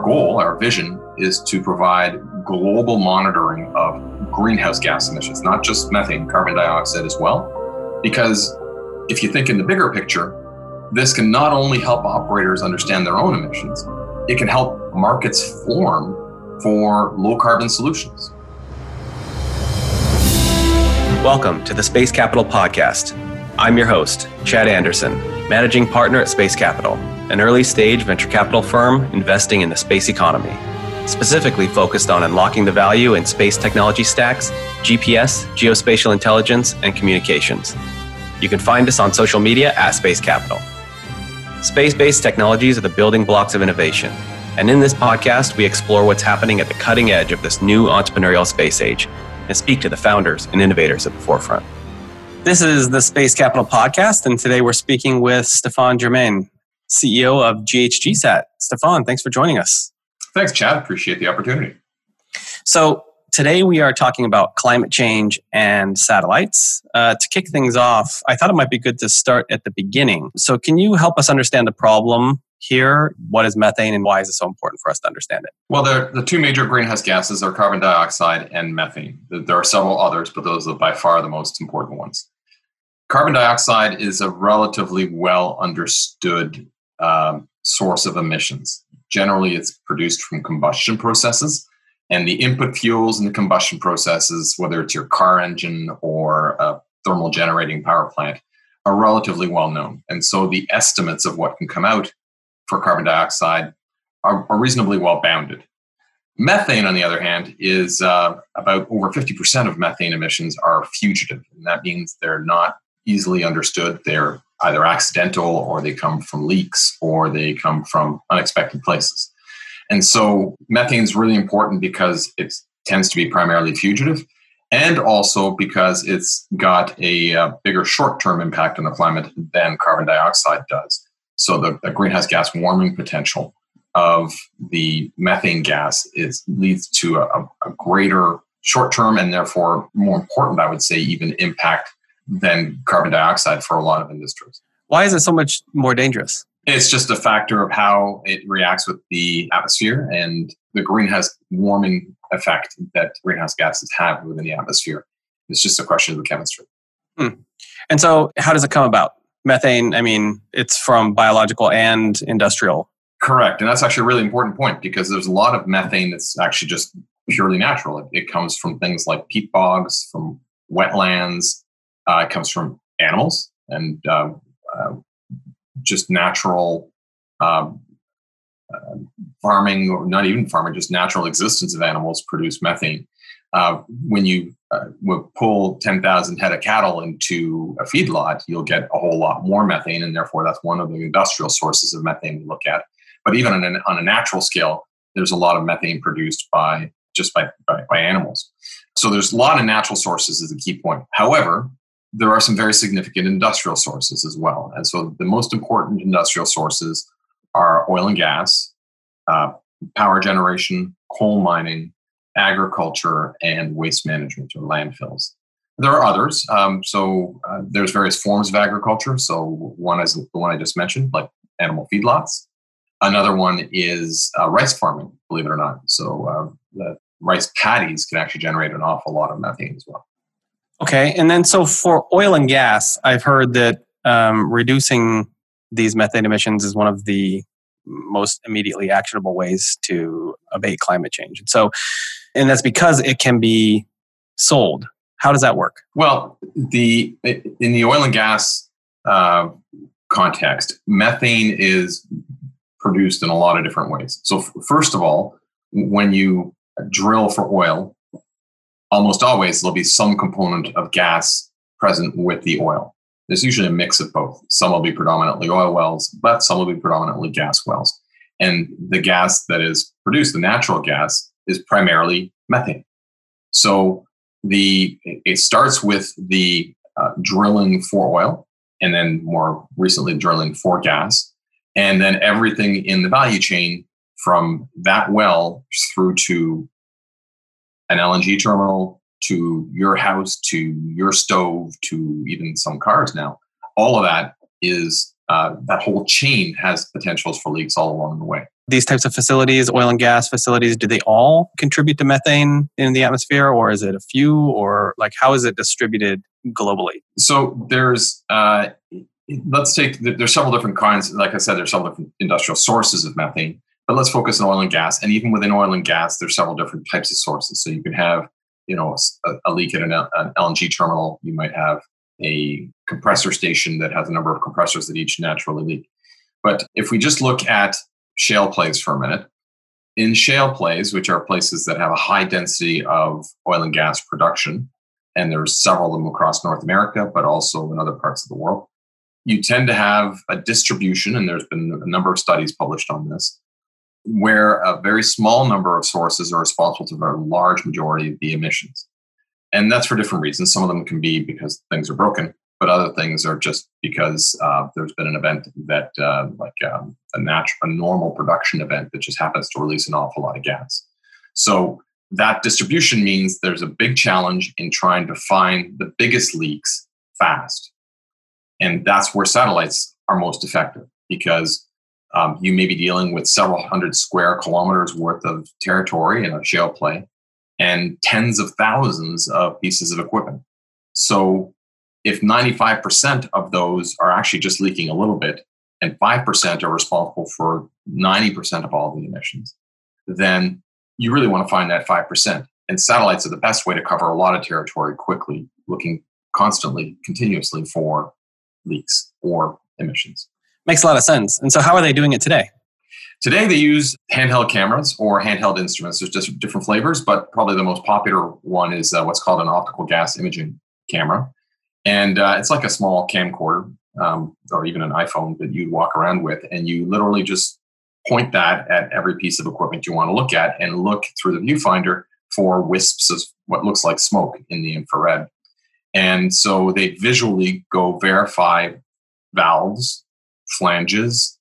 our goal, our vision, is to provide global monitoring of greenhouse gas emissions, not just methane, carbon dioxide as well. Because if you think in the bigger picture, this can not only help operators understand their own emissions, it can help markets form for low carbon solutions. Welcome to the Space Capital Podcast. I'm your host, Chad Anderson, managing partner at Space Capital, an early stage venture capital firm investing in the space economy, specifically focused on unlocking the value in space technology stacks, GPS, geospatial intelligence, and communications. You can find us on social media at Space Capital. Space based technologies are the building blocks of innovation. And in this podcast, we explore what's happening at the cutting edge of this new entrepreneurial space age and speak to the founders and innovators at the forefront. This is the Space Capital Podcast, and today we're speaking with Stephane Germain, CEO of GHGSat. Stephane, thanks for joining us. Thanks, Chad. Appreciate the opportunity. So, today we are talking about climate change and satellites. Uh, to kick things off, I thought it might be good to start at the beginning. So, can you help us understand the problem here? What is methane and why is it so important for us to understand it? Well, the, the two major greenhouse gases are carbon dioxide and methane. There are several others, but those are by far the most important ones. Carbon dioxide is a relatively well understood um, source of emissions. Generally, it's produced from combustion processes. And the input fuels in the combustion processes, whether it's your car engine or a thermal generating power plant, are relatively well known. And so the estimates of what can come out for carbon dioxide are, are reasonably well bounded. Methane, on the other hand, is uh, about over 50% of methane emissions are fugitive. And that means they're not easily understood. They're either accidental or they come from leaks or they come from unexpected places. And so methane is really important because it tends to be primarily fugitive and also because it's got a, a uh, bigger short term impact on the climate than carbon dioxide does. So the, the greenhouse gas warming potential of the methane gas is leads to a, a greater short term and therefore more important, I would say, even impact than carbon dioxide for a lot of industries. Why is it so much more dangerous? It's just a factor of how it reacts with the atmosphere and the greenhouse warming effect that greenhouse gases have within the atmosphere. It's just a question of the chemistry. Hmm. And so, how does it come about? methane, I mean, it's from biological and industrial. Correct. And that's actually a really important point because there's a lot of methane that's actually just purely natural. It, it comes from things like peat bogs, from wetlands, uh, comes from animals and uh, uh, just natural um, uh, farming, or not even farming, just natural existence of animals produce methane. Uh, when you uh, pull 10,000 head of cattle into a feedlot, you'll get a whole lot more methane, and therefore that's one of the industrial sources of methane we look at. But even on, an, on a natural scale, there's a lot of methane produced by just by, by, by animals. So there's a lot of natural sources is the key point. However, there are some very significant industrial sources as well. And so the most important industrial sources are oil and gas, uh, power generation, coal mining, agriculture and waste management or landfills. There are others. Um, so uh, there's various forms of agriculture. So one is the one I just mentioned, like animal feedlots. Another one is uh, rice farming, believe it or not. So uh, the rice paddies can actually generate an awful lot of methane as well. Okay, and then so for oil and gas, I've heard that um, reducing these methane emissions is one of the most immediately actionable ways to abate climate change. And so, and that's because it can be sold. How does that work? Well, the in the oil and gas uh, context, methane is produced in a lot of different ways. So, first of all, when you drill for oil, almost always there'll be some component of gas present with the oil. There's usually a mix of both. Some will be predominantly oil wells, but some will be predominantly gas wells. And the gas that is produced, the natural gas, is primarily methane. So the it starts with the uh, drilling for oil, and then more recently drilling for gas, and then everything in the value chain from that well through to an LNG terminal, to your house to your stove to even some cars now all of that is uh, that whole chain has potentials for leaks all along the way these types of facilities, oil and gas facilities, do they all contribute to methane in the atmosphere, or is it a few, or like how is it distributed globally? So there's, uh, let's take, there's several different kinds. Like I said, there's several different industrial sources of methane, but let's focus on oil and gas. And even within oil and gas, there's several different types of sources. So you can have, you know, a, a leak at an, an LNG terminal. You might have a compressor station that has a number of compressors that each naturally leak. But if we just look at shale plays for a minute, in shale plays, which are places that have a high density of oil and gas production, and there's several of them across North America, but also in other parts of the world, you tend to have a distribution, and there's been a number of studies published on this, where a very small number of sources are responsible for a large majority of the emissions. And that's for different reasons. Some of them can be because things are broken, but other things are just because uh, there's been an event that, uh, like um, a natural, a normal production event that just happens to release an awful lot of gas. So that distribution means there's a big challenge in trying to find the biggest leaks fast, and that's where satellites are most effective because um, you may be dealing with several hundred square kilometers worth of territory in a shale play and tens of thousands of pieces of equipment. So if 95% of those are actually just leaking a little bit and 5% are responsible for 90% of all the emissions, then you really want to find that 5%. And satellites are the best way to cover a lot of territory quickly, looking constantly, continuously for leaks or emissions. Makes a lot of sense. And so, how are they doing it today? Today, they use handheld cameras or handheld instruments. There's just different flavors, but probably the most popular one is uh, what's called an optical gas imaging camera. And uh, it's like a small camcorder um, or even an iPhone that you'd walk around with. And you literally just point that at every piece of equipment you want to look at and look through the viewfinder for wisps of what looks like smoke in the infrared. And so they visually go verify valves, flanges,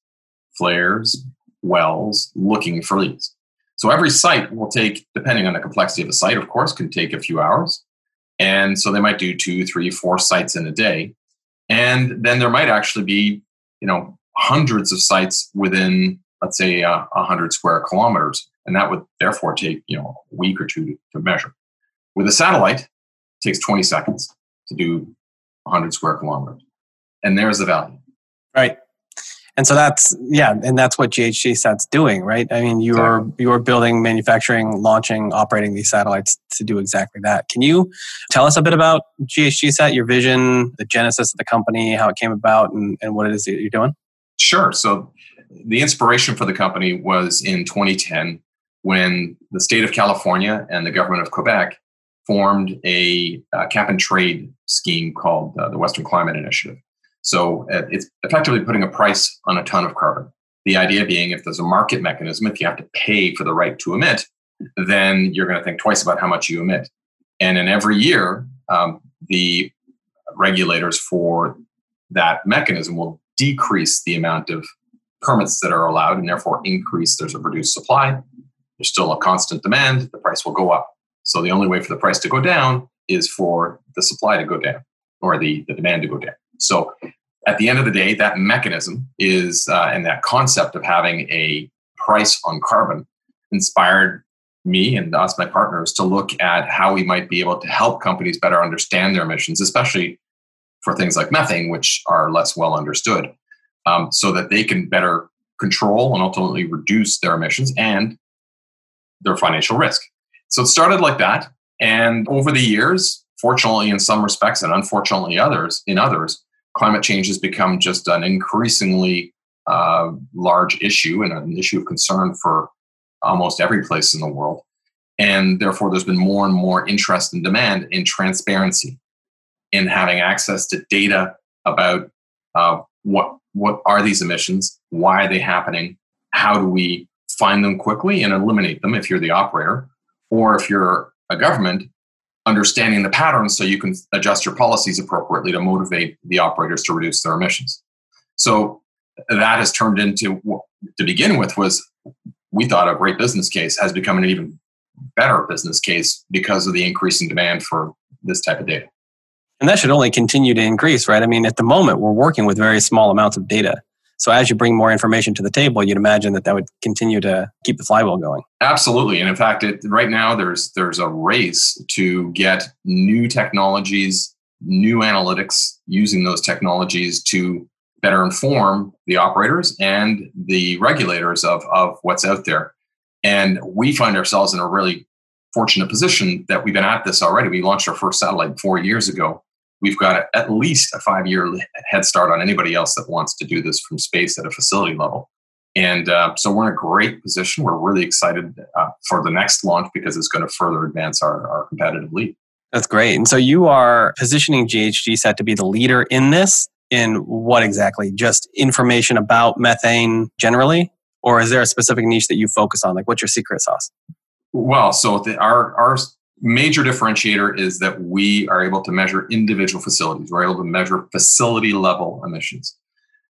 flares, wells looking for leads. So every site will take, depending on the complexity of the site, of course, can take a few hours. And so they might do two, three, four sites in a day. And then there might actually be, you know, hundreds of sites within, let's say, uh, 100 square kilometers. And that would therefore take, you know, a week or two to, to measure. With a satellite, it takes 20 seconds to do 100 square kilometers. And there's the value. Right and so that's yeah and that's what GHGSat's doing right? I mean you're exactly. you're building manufacturing launching operating these satellites to do exactly that. Can you tell us a bit about ghg sat your vision the genesis of the company how it came about and, and what it is that you're doing? Sure. So the inspiration for the company was in 2010 when the state of california and the government of quebec formed a uh, cap and trade scheme called uh, the western climate initiative so uh, it's effectively putting a price on a ton of carbon. The idea being if there's a market mechanism, if you have to pay for the right to emit, then you're going to think twice about how much you emit. And in every year, um, the regulators for that mechanism will decrease the amount of permits that are allowed and therefore increase there's a reduced supply. There's still a constant demand, the price will go up. So the only way for the price to go down is for the supply to go down or the, the demand to go down. So at the end of the day, that mechanism is, uh, and that concept of having a price on carbon inspired me and us, my partners, to look at how we might be able to help companies better understand their emissions, especially for things like methane, which are less well understood, um, so that they can better control and ultimately reduce their emissions and their financial risk. So it started like that. And over the years, fortunately in some respects and unfortunately others in others, climate change has become just an increasingly uh, large issue and an issue of concern for almost every place in the world. And therefore, there's been more and more interest and demand in transparency, in having access to data about uh, what what are these emissions, why are they happening, how do we find them quickly and eliminate them if you're the operator, or if you're a government, understanding the patterns so you can adjust your policies appropriately to motivate the operators to reduce their emissions. So that has turned into to begin with was we thought a great business case has become an even better business case because of the increasing demand for this type of data. And that should only continue to increase, right? I mean, at the moment, we're working with very small amounts of data. So as you bring more information to the table, you'd imagine that that would continue to keep the flywheel going. Absolutely, and in fact, it, right now there's there's a race to get new technologies, new analytics using those technologies to better inform the operators and the regulators of, of what's out there. And we find ourselves in a really fortunate position that we've been at this already. We launched our first satellite four years ago. We've got at least a five year head start on anybody else that wants to do this from space at a facility level. And uh, so we're in a great position. We're really excited uh, for the next launch because it's going to further advance our, our competitive lead. That's great. And so you are positioning GHGSat to be the leader in this. In what exactly? Just information about methane generally? Or is there a specific niche that you focus on? Like, what's your secret sauce? Well, so the, our our major differentiator is that we are able to measure individual facilities. We're able to measure facility level emissions,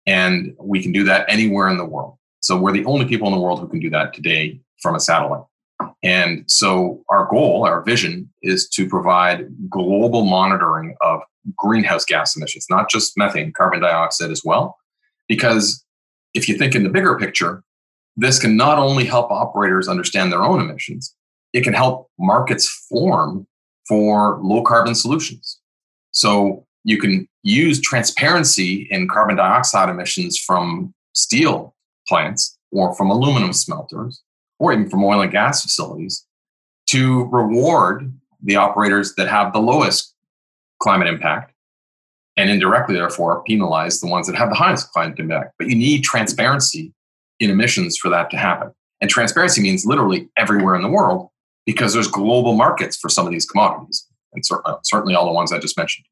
and we can do that anywhere in the world. So we're the only people in the world who can do that today from a satellite. And so our goal, our vision, is to provide global monitoring of greenhouse gas emissions, not just methane, carbon dioxide as well. Because if you think in the bigger picture, this can not only help operators understand their own emissions, it can help markets form for low carbon solutions. So you can use transparency in carbon dioxide emissions from steel plants or from aluminum smelters or even from oil and gas facilities to reward the operators that have the lowest climate impact and indirectly therefore penalize the ones that have the highest climate impact but you need transparency in emissions for that to happen. And transparency means literally everywhere in the world because there's global markets for some of these commodities, and certainly, uh, certainly all the ones I just mentioned.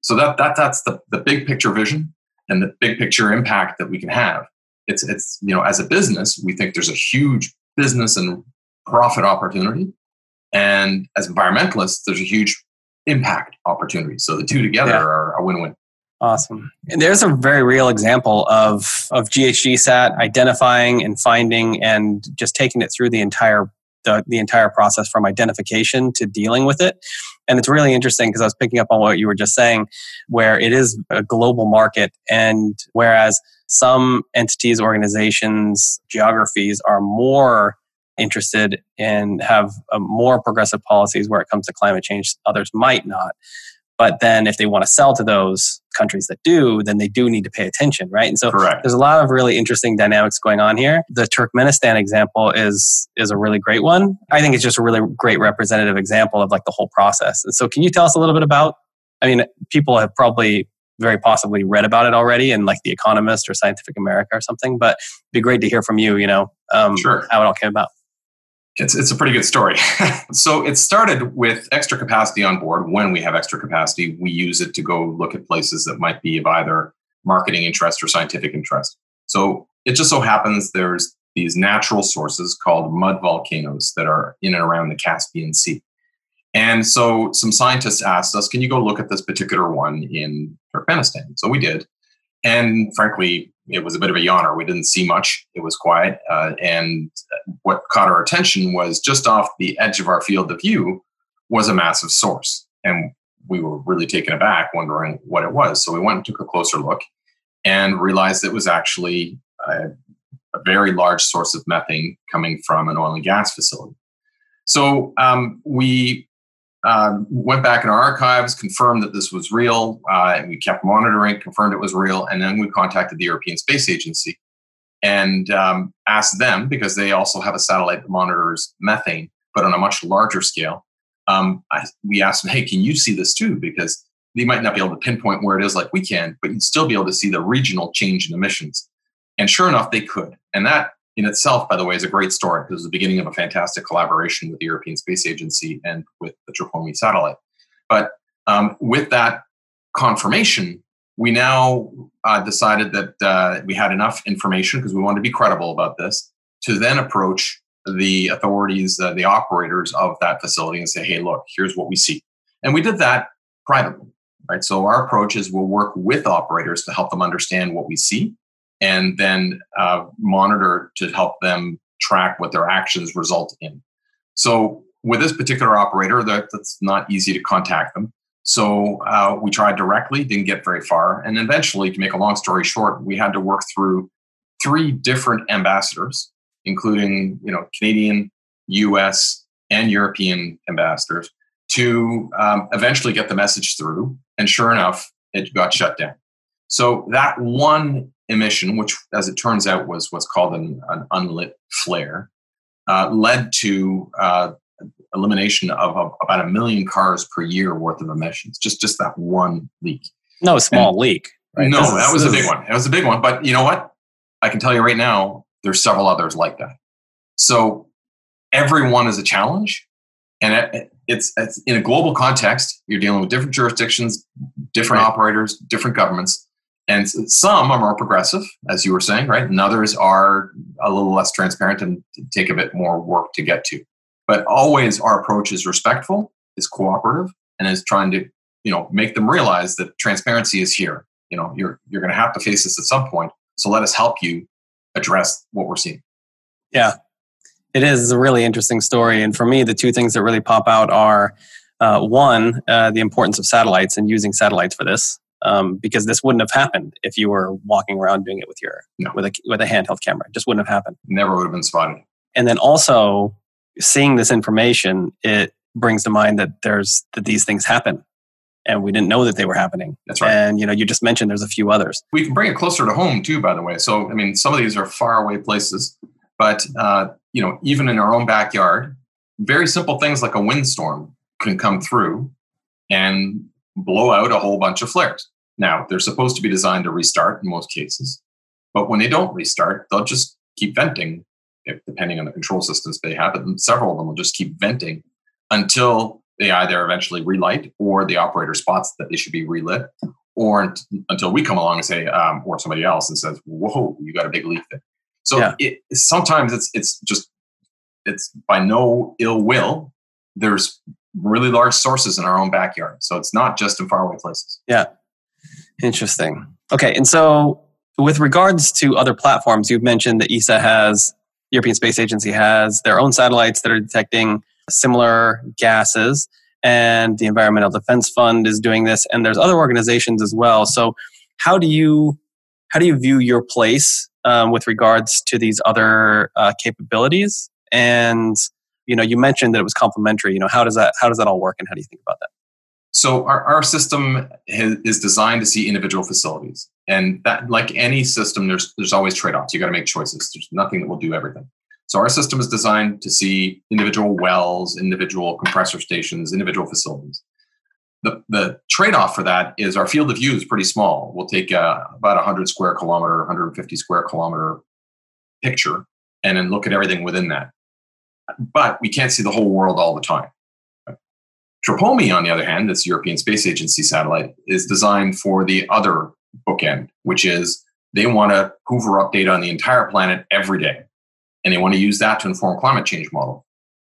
So that, that that's the, the big picture vision and the big picture impact that we can have. It's it's you know as a business we think there's a huge business and profit opportunity, and as environmentalists there's a huge impact opportunity. So the two together yeah. are a win-win. Awesome. And there's a very real example of of GHGSat identifying and finding and just taking it through the entire the, the entire process from identification to dealing with it. And it's really interesting because I was picking up on what you were just saying, where it is a global market. And whereas some entities, organizations, geographies are more interested and have uh, more progressive policies where it comes to climate change, others might not. But then if they want to sell to those countries that do, then they do need to pay attention, right? And so Correct. there's a lot of really interesting dynamics going on here. The Turkmenistan example is is a really great one. I think it's just a really great representative example of like the whole process. And so can you tell us a little bit about I mean, people have probably very possibly read about it already in like The Economist or Scientific America or something, but it'd be great to hear from you, you know, um, sure. how it all came about. It's, it's a pretty good story. so it started with extra capacity on board. When we have extra capacity, we use it to go look at places that might be of either marketing interest or scientific interest. So it just so happens there's these natural sources called mud volcanoes that are in and around the Caspian Sea. And so some scientists asked us, can you go look at this particular one in Turkmenistan? So we did. And frankly, it was a bit of a yawner. We didn't see much. It was quiet. Uh, and what caught our attention was just off the edge of our field of view was a massive source. And we were really taken aback, wondering what it was. So we went and took a closer look and realized it was actually a, a very large source of methane coming from an oil and gas facility. So um, we um, went back in our archives, confirmed that this was real. Uh, we kept monitoring, confirmed it was real, and then we contacted the European Space Agency and um, asked them because they also have a satellite that monitors methane, but on a much larger scale. Um, I, we asked them, "Hey, can you see this too?" Because they might not be able to pinpoint where it is like we can, but you'd still be able to see the regional change in emissions. And sure enough, they could. And that in itself, by the way, is a great story because it was the beginning of a fantastic collaboration with the European Space Agency and with the TROPOMI satellite. But um, with that confirmation, we now uh, decided that uh, we had enough information because we wanted to be credible about this to then approach the authorities, uh, the operators of that facility, and say, "Hey, look, here's what we see." And we did that privately, right? So our approach is we'll work with operators to help them understand what we see and then uh, monitor to help them track what their actions result in. So with this particular operator, that, that's not easy to contact them. So uh, we tried directly, didn't get very far, and eventually, to make a long story short, we had to work through three different ambassadors, including you know Canadian, U.S., and European ambassadors, to um, eventually get the message through. And sure enough, it got shut down. So that one emission, which as it turns out was what's called an, an unlit flare, uh, led to uh, elimination of, of, about a million cars per year worth of emissions. Just just that one leak. No small and, leak. Right? No, that is, was a big one. It was a big one. But you know what? I can tell you right now, there's several others like that. So everyone is a challenge, and it, it's, it's in a global context. You're dealing with different jurisdictions, different right. operators, different governments, and some are more progressive, as you were saying, right? And others are a little less transparent and take a bit more work to get to. But always, our approach is respectful, is cooperative, and is trying to you know make them realize that transparency is here. You know, you're you're going to have to face this at some point. So let us help you address what we're seeing. Yeah, it is a really interesting story. And for me, the two things that really pop out are uh, one, uh, the importance of satellites and using satellites for this, um, because this wouldn't have happened if you were walking around doing it with your no. with a with a handheld camera. It just wouldn't have happened. Never would have been spotted. And then also seeing this information, it brings to mind that there's that these things happen and we didn't know that they were happening. That's right. And you know, you just mentioned there's a few others. We can bring it closer to home too, by the way. So I mean, some of these are far away places, but uh, you know, even in our own backyard, very simple things like a windstorm can come through and blow out a whole bunch of flares. Now they're supposed to be designed to restart in most cases, but when they don't restart, they'll just keep venting if, depending on the control systems they have. And several of them will just keep venting until they either eventually relight or the operator spots that they should be relit, or until we come along and say, um, or somebody else and says, "Whoa, you got a big leak there." So yeah. it, sometimes it's it's just it's by no ill will. There's really large sources in our own backyard, so it's not just in faraway places. Yeah, interesting. Okay, and so with regards to other platforms, you've mentioned that ESA has European Space Agency has their own satellites that are detecting similar gases, and the Environmental Defense Fund is doing this, and there's other organizations as well. So, how do you how do you view your place um, with regards to these other uh, capabilities? And you know, you mentioned that it was complementary. You know, how does that how does that all work, and how do you think about that? So our, our system is designed to see individual facilities, and that, like any system, there's there's always trade-offs. You got to make choices. There's nothing that will do everything. So our system is designed to see individual wells, individual compressor stations, individual facilities. The, the trade-off for that is our field of view is pretty small. We'll take uh, about 100 square kilometer, 150 square kilometer picture, and then look at everything within that. But we can't see the whole world all the time. TROPOMI, on the other hand, this European Space Agency satellite, is designed for the other bookend, which is they want to hoover up data on the entire planet every day. And they want to use that to inform climate change model.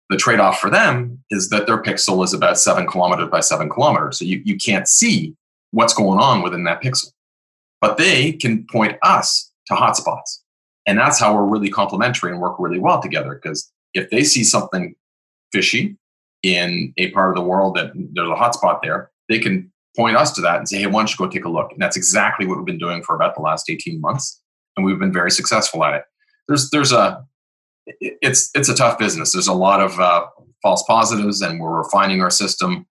The trade-off for them is that their pixel is about seven kilometers by seven kilometers. So you, you can't see what's going on within that pixel. But they can point us to hotspots. And that's how we're really complementary and work really well together. Because if they see something fishy in a part of the world that there's a hotspot there, they can point us to that and say, hey, why don't you go take a look? And that's exactly what we've been doing for about the last 18 months. And we've been very successful at it. There's there's a it's it's a tough business. There's a lot of uh, false positives, and we're refining our system.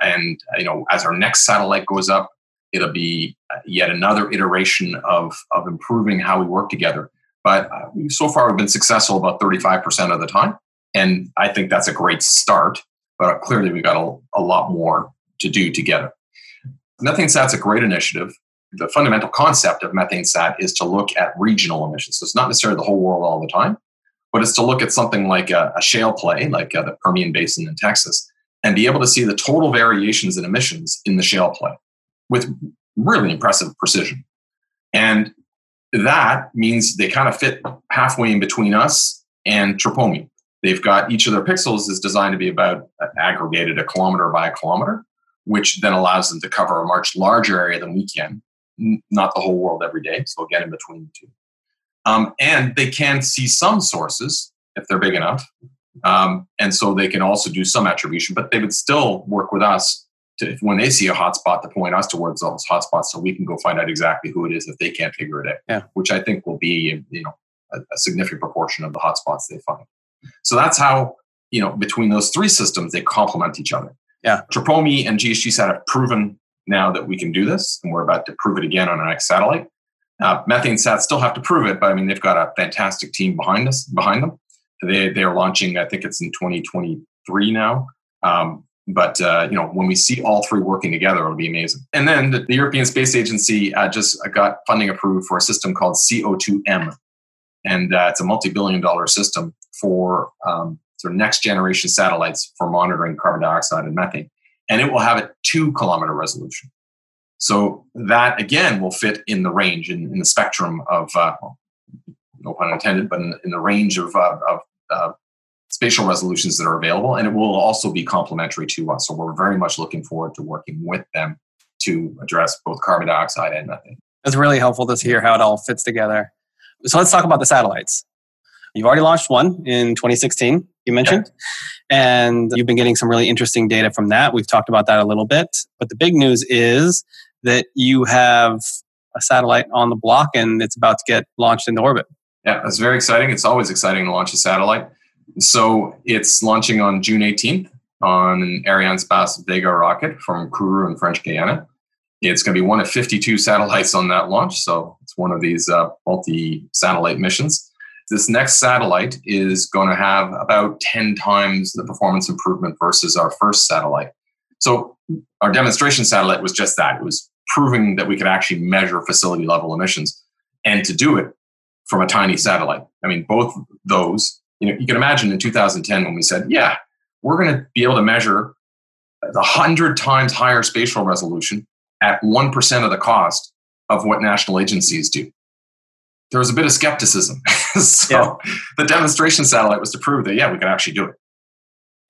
And you know, as our next satellite goes up, it'll be yet another iteration of of improving how we work together. But uh, so far, we've been successful about 35% of the time, and I think that's a great start. But clearly, we've got a, a lot more to do together. MethaneSat's a great initiative. The fundamental concept of MethaneSat is to look at regional emissions. So it's not necessarily the whole world all the time, but it's to look at something like a, a shale play, like uh, the Permian Basin in Texas, and be able to see the total variations in emissions in the shale play with really impressive precision. And that means they kind of fit halfway in between us and TROPOMI. They've got each of their pixels is designed to be about uh, aggregated a kilometer by a kilometer, which then allows them to cover a much larger area than we can, not the whole world every day. So again, in between the two. Um, and they can see some sources if they're big enough. Um, and so they can also do some attribution, but they would still work with us to when they see a hotspot to point us towards those hotspots so we can go find out exactly who it is if they can't figure it out. Yeah. Which I think will be you know a, a significant proportion of the hotspots they find. So that's how you know between those three systems they complement each other. Yeah. TROPOMI and GHGSat have proven now that we can do this, and we're about to prove it again on our next satellite. Uh, MethaneSat still have to prove it, but I mean they've got a fantastic team behind us behind them. They they are launching. I think it's in 2023 now. Um, but uh, you know, when we see all three working together, it'll be amazing. And then the, the European Space Agency uh, just got funding approved for a system called CO2M, and uh, it's a multi-billion-dollar system for um, sort of next generation satellites for monitoring carbon dioxide and methane, and it will have a two-kilometer resolution. So that again will fit in the range in, in the spectrum of uh, no pun intended, but in, in the range of, uh, of uh, spatial resolutions that are available, and it will also be complementary to us. So we're very much looking forward to working with them to address both carbon dioxide and methane. It's really helpful to hear how it all fits together. So let's talk about the satellites. You've already launched one in 2016, you mentioned, yeah. and you've been getting some really interesting data from that. We've talked about that a little bit. But the big news is that you have a satellite on the block and it's about to get launched into orbit. Yeah, that's very exciting. It's always exciting to launch a satellite. So it's launching on June 18th on an Arianespace Vega rocket from Kourou in French Guiana. It's going to be one of 52 satellites on that launch, so it's one of these uh, multi-satellite missions. This next satellite is going to have about 10 times the performance improvement versus our first satellite. So our demonstration satellite was just that. It was proving that we could actually measure facility level emissions. And to do it from a tiny satellite. I mean, both those, you know, you can imagine in 2010 when we said, yeah, we're going to be able to measure the hundred times higher spatial resolution at 1% of the cost of what national agencies do. There was a bit of skepticism. so yeah. the demonstration satellite was to prove that, yeah, we can actually do it.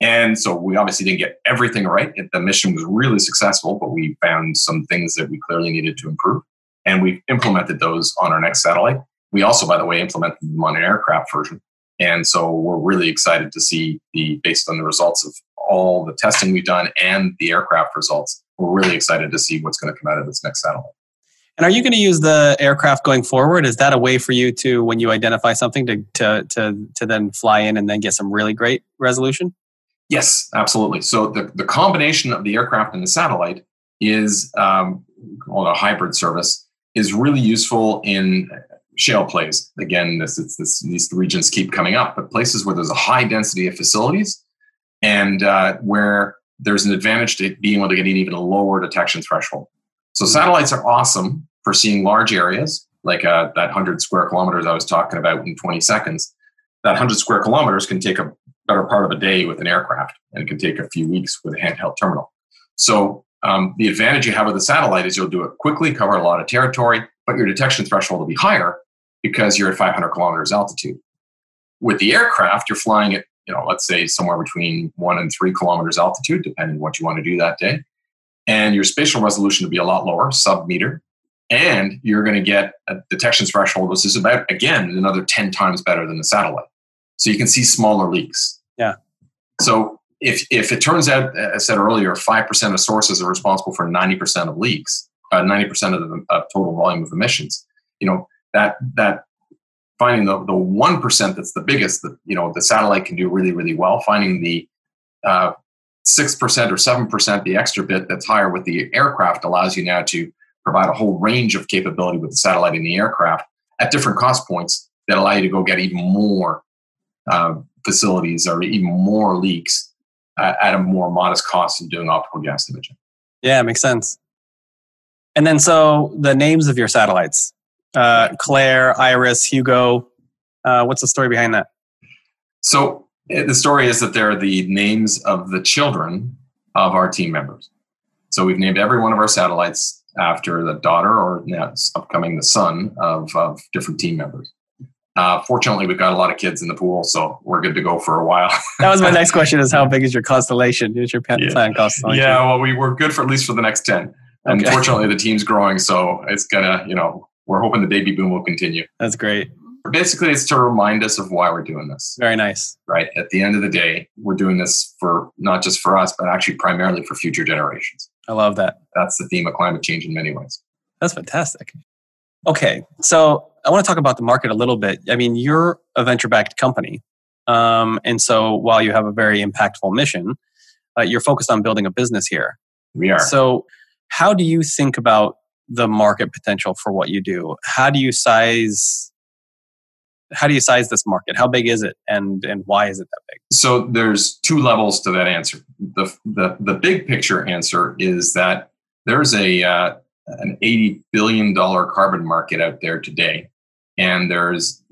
And so we obviously didn't get everything right. The mission was really successful, but we found some things that we clearly needed to improve. And we implemented those on our next satellite. We also, by the way, implemented them on an aircraft version. And so we're really excited to see the, based on the results of all the testing we've done and the aircraft results, we're really excited to see what's going to come out of this next satellite. And are you going to use the aircraft going forward? Is that a way for you to, when you identify something, to to to, to then fly in and then get some really great resolution? Yes, absolutely. So the, the combination of the aircraft and the satellite is um, called a hybrid service is really useful in shale plays. Again, this, this, these regions keep coming up, but places where there's a high density of facilities and uh, where there's an advantage to being able to get an even lower detection threshold. So satellites are awesome for seeing large areas, like uh, that 100 square kilometers I was talking about in 20 seconds. That 100 square kilometers can take a better part of a day with an aircraft, and it can take a few weeks with a handheld terminal. So um, the advantage you have with a satellite is you'll do it quickly, cover a lot of territory, but your detection threshold will be higher because you're at 500 kilometers altitude. With the aircraft, you're flying at, you know, let's say somewhere between one and three kilometers altitude, depending on what you want to do that day. And your spatial resolution will be a lot lower, sub meter. And you're going to get a detection threshold, which is about, again, another 10 times better than the satellite. So you can see smaller leaks. Yeah. So if, if it turns out, as I said earlier, 5% of sources are responsible for 90% of leaks, uh, 90% of the of total volume of emissions, you know, that that finding the the one percent that's the biggest that you know the satellite can do really really well. Finding the uh, six uh, percent or seven percent, the extra bit that's higher with the aircraft allows you now to provide a whole range of capability with the satellite and the aircraft at different cost points that allow you to go get even more uh, facilities or even more leaks uh, at a more modest cost than doing optical gas imaging. Yeah, makes sense. And then, so the names of your satellites uh, Claire, Iris, Hugo. Uh, what's the story behind that? So the story is that they're the names of the children of our team members. So we've named every one of our satellites after the daughter or now upcoming the son of, of different team members. Uh, fortunately, we've got a lot of kids in the pool, so we're good to go for a while. that was my next question: Is how big is your constellation? Is your plan yeah. constellation? Yeah, well, we we're good for at least for the next ten. Okay. Unfortunately, the team's growing, so it's gonna, you know, we're hoping the baby boom will continue. That's great. Basically, it's to remind us of why we're doing this. Very nice. Right. At the end of the day, we're doing this for not just for us, but actually primarily for future generations. I love that. That's the theme of climate change in many ways. That's fantastic. Okay, so I want to talk about the market a little bit. I mean, you're a venture backed company. Um, and so while you have a very impactful mission, uh, you're focused on building a business here. We are. So, how do you think about the market potential for what you do? How do you size how do you size this market? How big is it, and and why is it that big? So there's two levels to that answer. The the the big picture answer is that there's a uh, an eighty billion dollar carbon market out there today, and there's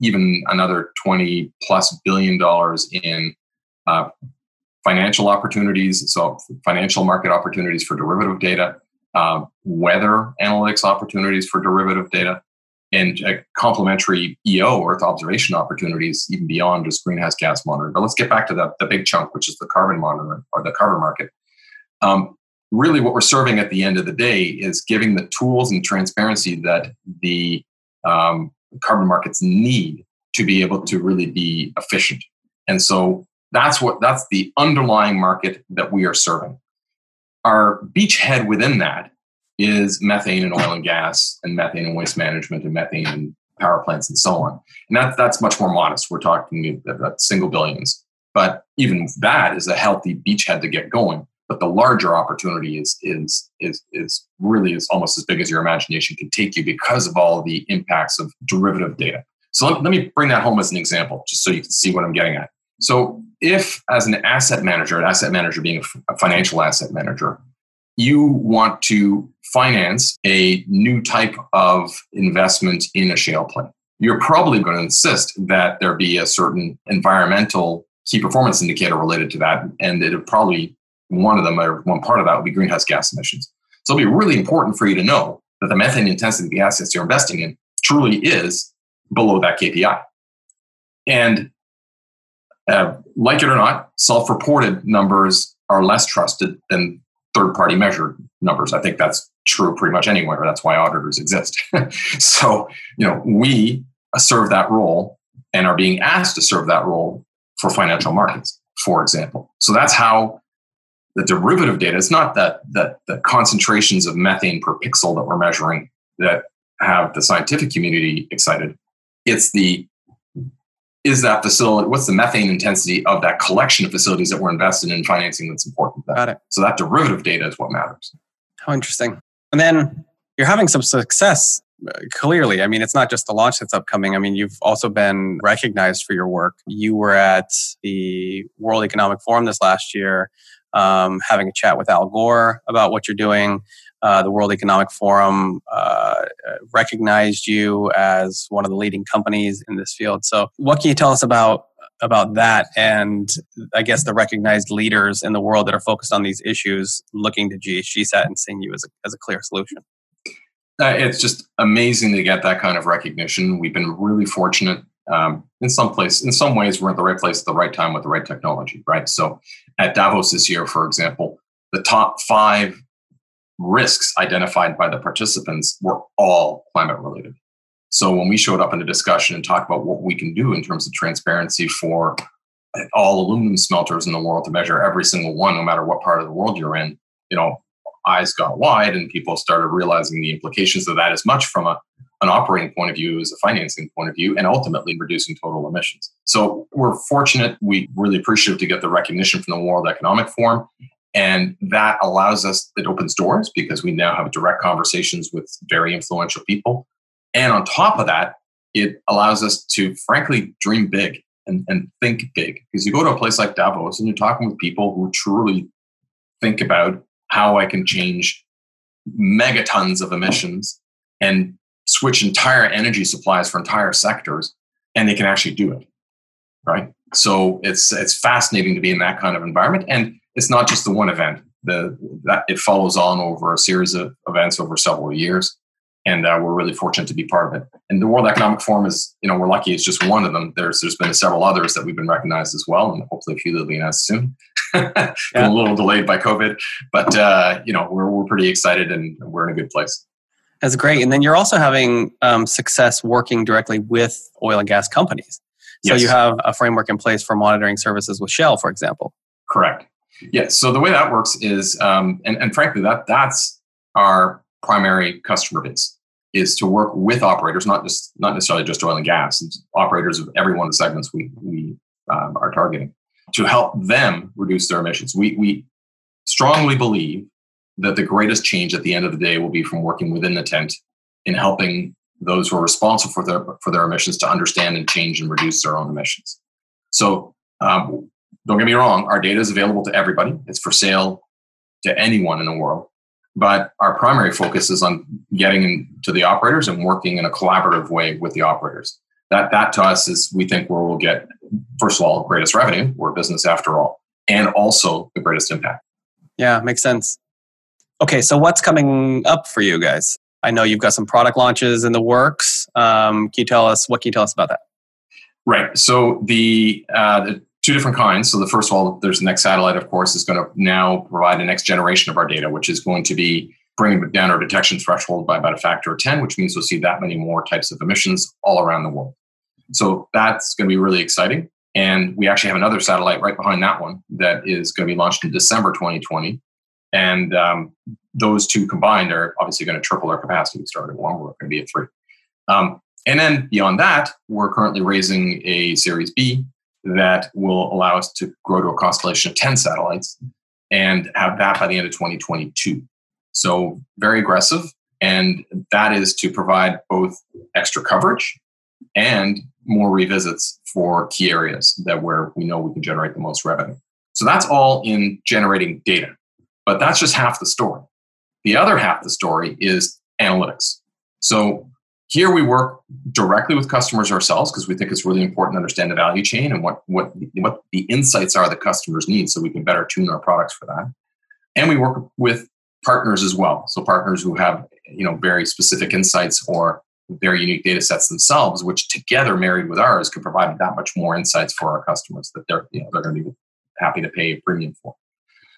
even another twenty plus billion dollars in uh, financial opportunities. So financial market opportunities for derivative data, uh, weather analytics opportunities for derivative data and complementary EO Earth observation opportunities even beyond just greenhouse gas monitoring. But let's get back to the, the big chunk, which is the carbon monitor or the carbon market. Um, really, what we're serving at the end of the day is giving the tools and transparency that the um, carbon markets need to be able to really be efficient. And so that's what that's the underlying market that we are serving. Our beachhead within that is methane and oil and gas and methane and waste management and methane and power plants and so on. And that, that's much more modest. We're talking about single billions. But even that is a healthy beachhead to get going. But the larger opportunity is is is is really is almost as big as your imagination can take you because of all the impacts of derivative data. So let, let me bring that home as an example, just so you can see what I'm getting at. So if as an asset manager, an asset manager being a financial asset manager, you want to finance a new type of investment in a shale play. You're probably going to insist that there be a certain environmental key performance indicator related to that. And it'll probably one of them or one part of that would be greenhouse gas emissions. So it'll be really important for you to know that the methane intensity of the assets you're investing in truly is below that KPI. And uh, like it or not, self reported numbers are less trusted than third party measured numbers. I think that's true pretty much anywhere. That's why auditors exist. so, you know, we uh, serve that role and are being asked to serve that role for financial markets, for example. So that's how the derivative data, it's not that, that the concentrations of methane per pixel that we're measuring that have the scientific community excited. It's the is that facility what's the methane intensity of that collection of facilities that we're invested in financing that's important got it so that derivative data is what matters how interesting and then you're having some success uh, clearly. I mean it's not just the launch that's upcoming. I mean you've also been recognized for your work. You were at the world economic forum this last year um, having a chat with al gore about what you're doing. Uh, the World Economic Forum uh, recognized you as one of the leading companies in this field. So, what can you tell us about about that and I guess the recognized leaders in the world that are focused on these issues looking to GHGSat and seeing you as a, as a clear solution? Uh, it's just amazing to get that kind of recognition. We've been really fortunate um, in some place, in some ways, we're at the right place at the right time with the right technology, right? So at Davos this year, for example, the top five risks identified by the participants were all climate related. So when we showed up in a discussion and talked about what we can do in terms of transparency for all aluminum smelters in the world to measure every single one, no matter what part of the world you're in, you know, eyes got wide and people started realizing the implications of that as much from a, an operating point of view as a financing point of view and ultimately reducing total emissions. So we're fortunate. We really appreciate to get the recognition from the World Economic Forum and that allows us, it opens doors because we now have direct conversations with very influential people. And on top of that, it allows us to frankly dream big and, and think big. Because you go to a place like Davos and you're talking with people who truly think about how I can change megatons of emissions and switch entire energy supplies for entire sectors, and they can actually do it. Right. So it's it's fascinating to be in that kind of environment. And it's not just the one event. The that it follows on over a series of events over several years, and uh, we're really fortunate to be part of it. And the World Economic Forum is, you know, we're lucky it's just one of them. There's there's been several others that we've been recognized as well, and hopefully a few that'll be announced soon. yeah. a little delayed by COVID, but uh, you know we're we're pretty excited and we're in a good place. That's great. And then you're also having um, success working directly with oil and gas companies. So yes. you have a framework in place for monitoring services with Shell, for example. Correct. Yeah. So the way that works is, um, and, and frankly, that that's our primary customer base is to work with operators, not just not necessarily just oil and gas, operators of every one of the segments we we um, are targeting to help them reduce their emissions. We we strongly believe that the greatest change at the end of the day will be from working within the tent in helping those who are responsible for their for their emissions to understand and change and reduce their own emissions. So um, don't get me wrong, our data is available to everybody. It's for sale to anyone in the world. But our primary focus is on getting to the operators and working in a collaborative way with the operators. That that to us is we think where we'll get first of all greatest revenue. We're business after all, and also the greatest impact. Yeah, makes sense. Okay, so what's coming up for you guys? I know you've got some product launches in the works. Um, can you tell us what can you tell us about that? Right. So the uh, the two different kinds. So the first of all, there's the next satellite, of course, is going to now provide the next generation of our data, which is going to be bringing down our detection threshold by about a factor of 10, which means we'll see that many more types of emissions all around the world. So that's going to be really exciting. And we actually have another satellite right behind that one that is going to be launched in December 2020. And um, those two combined are obviously going to triple our capacity. We started one, we're going to be at three. Um, and then beyond that, we're currently raising a Series B that will allow us to grow to a constellation of 10 satellites and have that by the end of 2022. So, very aggressive. And that is to provide both extra coverage and more revisits for key areas that where we know we can generate the most revenue. So that's all in generating data. But that's just half the story. The other half of the story is analytics. So here we work directly with customers ourselves because we think it's really important to understand the value chain and what, what, what the insights are that customers need so we can better tune our products for that. And we work with partners as well. So partners who have you know very specific insights or very unique data sets themselves, which together married with ours could provide that much more insights for our customers that they're you know they're going to be happy to pay a premium for.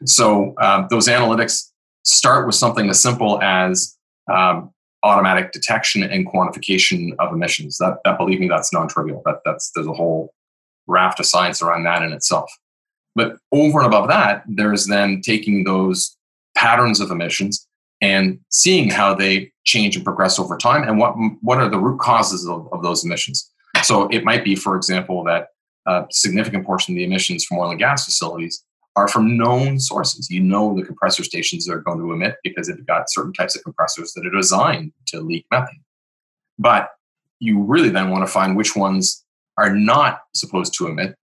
So um, those analytics start with something as simple as um, automatic detection and quantification of emissions. That, that believe me, that's non-trivial. That, that's there's a whole raft of science around that in itself. But over and above that, there's then taking those patterns of emissions and seeing how they change and progress over time and what what are the root causes of, of those emissions. So it might be, for example, that a significant portion of the emissions from oil and gas facilities are from known sources. You know the compressor stations are going to emit because they've got certain types of compressors that are designed to leak methane. But you really then want to find which ones are not supposed to emit.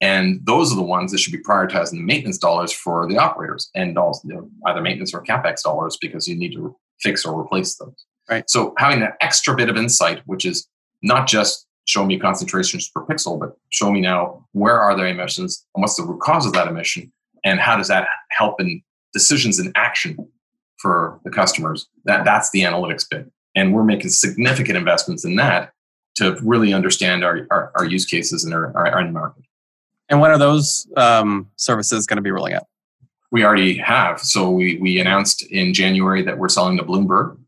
And those are the ones that should be prioritizing the maintenance dollars for the operators and also you know, either maintenance or capex dollars because you need to fix or replace those. Right. So having that extra bit of insight, which is not just show me concentrations per pixel, but show me now where are there emissions and what's the root cause of that emission and how does that help in decisions and action for the customers. That that's the analytics bit, and we're making significant investments in that to really understand our our, our use cases and our, our, end market. And when are those um, services going to be rolling out? We already have. So we we announced in January that we're selling to Bloomberg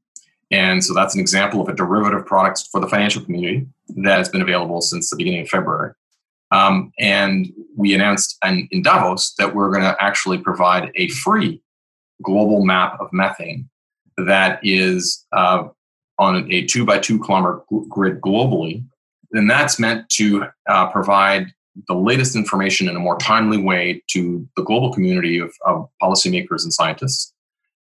and so that's an example of a derivative product for the financial community that has been available since the beginning of February. Um, and we announced in, in Davos that we're going to actually provide a free global map of methane that is uh, on a two by two kilometer grid globally. And that's meant to uh, provide the latest information in a more timely way to the global community of, of policymakers and scientists.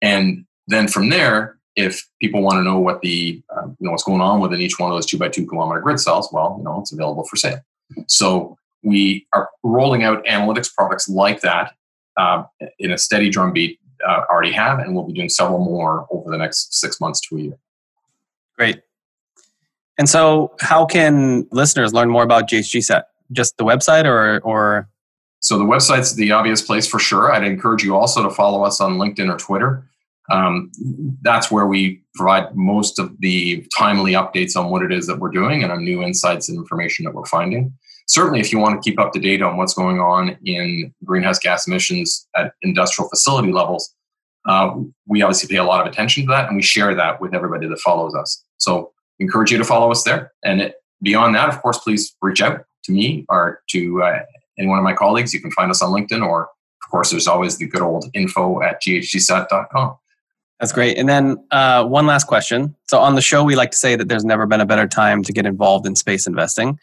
And then from there, if people want to know what the uh, you know what's going on within each one of those two by two kilometer grid cells, well, you know it's available for sale. So we are rolling out analytics products like that uh, in a steady drumbeat. Uh, already have, and we'll be doing several more over the next six months to a year. Great. And so, how can listeners learn more about GHGSat? Just the website, or or so the website's the obvious place for sure. I'd encourage you also to follow us on LinkedIn or Twitter um, that's where we provide most of the timely updates on what it is that we're doing and on new insights and information that we're finding. Certainly, if you want to keep up to date on what's going on in greenhouse gas emissions at industrial facility levels, uh, we obviously pay a lot of attention to that and we share that with everybody that follows us. So, encourage you to follow us there. And it, beyond that, of course, please reach out to me or to uh, any one of my colleagues. You can find us on LinkedIn or, of course, there's always the good old info at ghgsat.com. That's great. And then uh, one last question. So on the show, we like to say that there's never been a better time to get involved in space investing.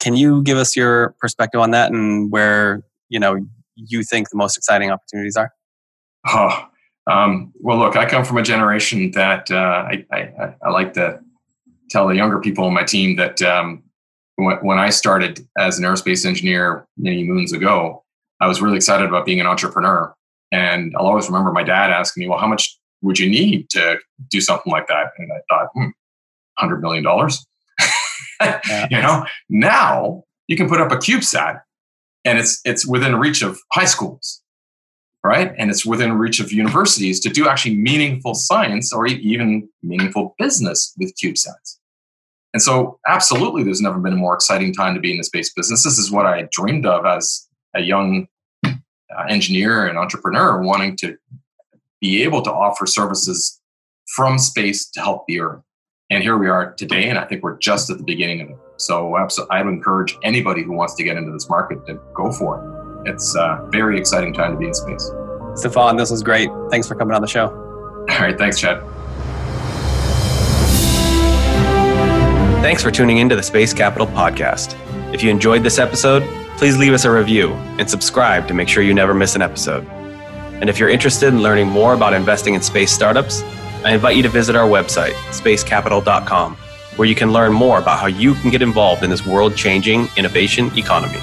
Can you give us your perspective on that and where you know you think the most exciting opportunities are? Oh, um, well, look, I come from a generation that uh, I, I, I, like to tell the younger people on my team that um, when, when I started as an aerospace engineer many moons ago, I was really excited about being an entrepreneur. And I'll always remember my dad asking me, well, how much would you need to do something like that? And I thought, hmm, $100 million. yeah. you know, now you can put up a CubeSat and it's, it's within reach of high schools, right? And it's within reach of universities to do actually meaningful science or even meaningful business with CubeSats. And so, absolutely, there's never been a more exciting time to be in the space business. This is what I dreamed of as a young uh, engineer and entrepreneur, wanting to be able to offer services from space to help the Earth. And here we are today, and I think we're just at the beginning of it. So, I would encourage anybody who wants to get into this market to go for it. It's a very exciting time to be in space. Stephane, this was great. Thanks for coming on the show. All right, thanks, Chad. Thanks for tuning into the Space Capital Podcast. If you enjoyed this episode, please leave us a review and subscribe to make sure you never miss an episode. And if you're interested in learning more about investing in space startups, I invite you to visit our website, spacecapital.com, where you can learn more about how you can get involved in this world changing innovation economy.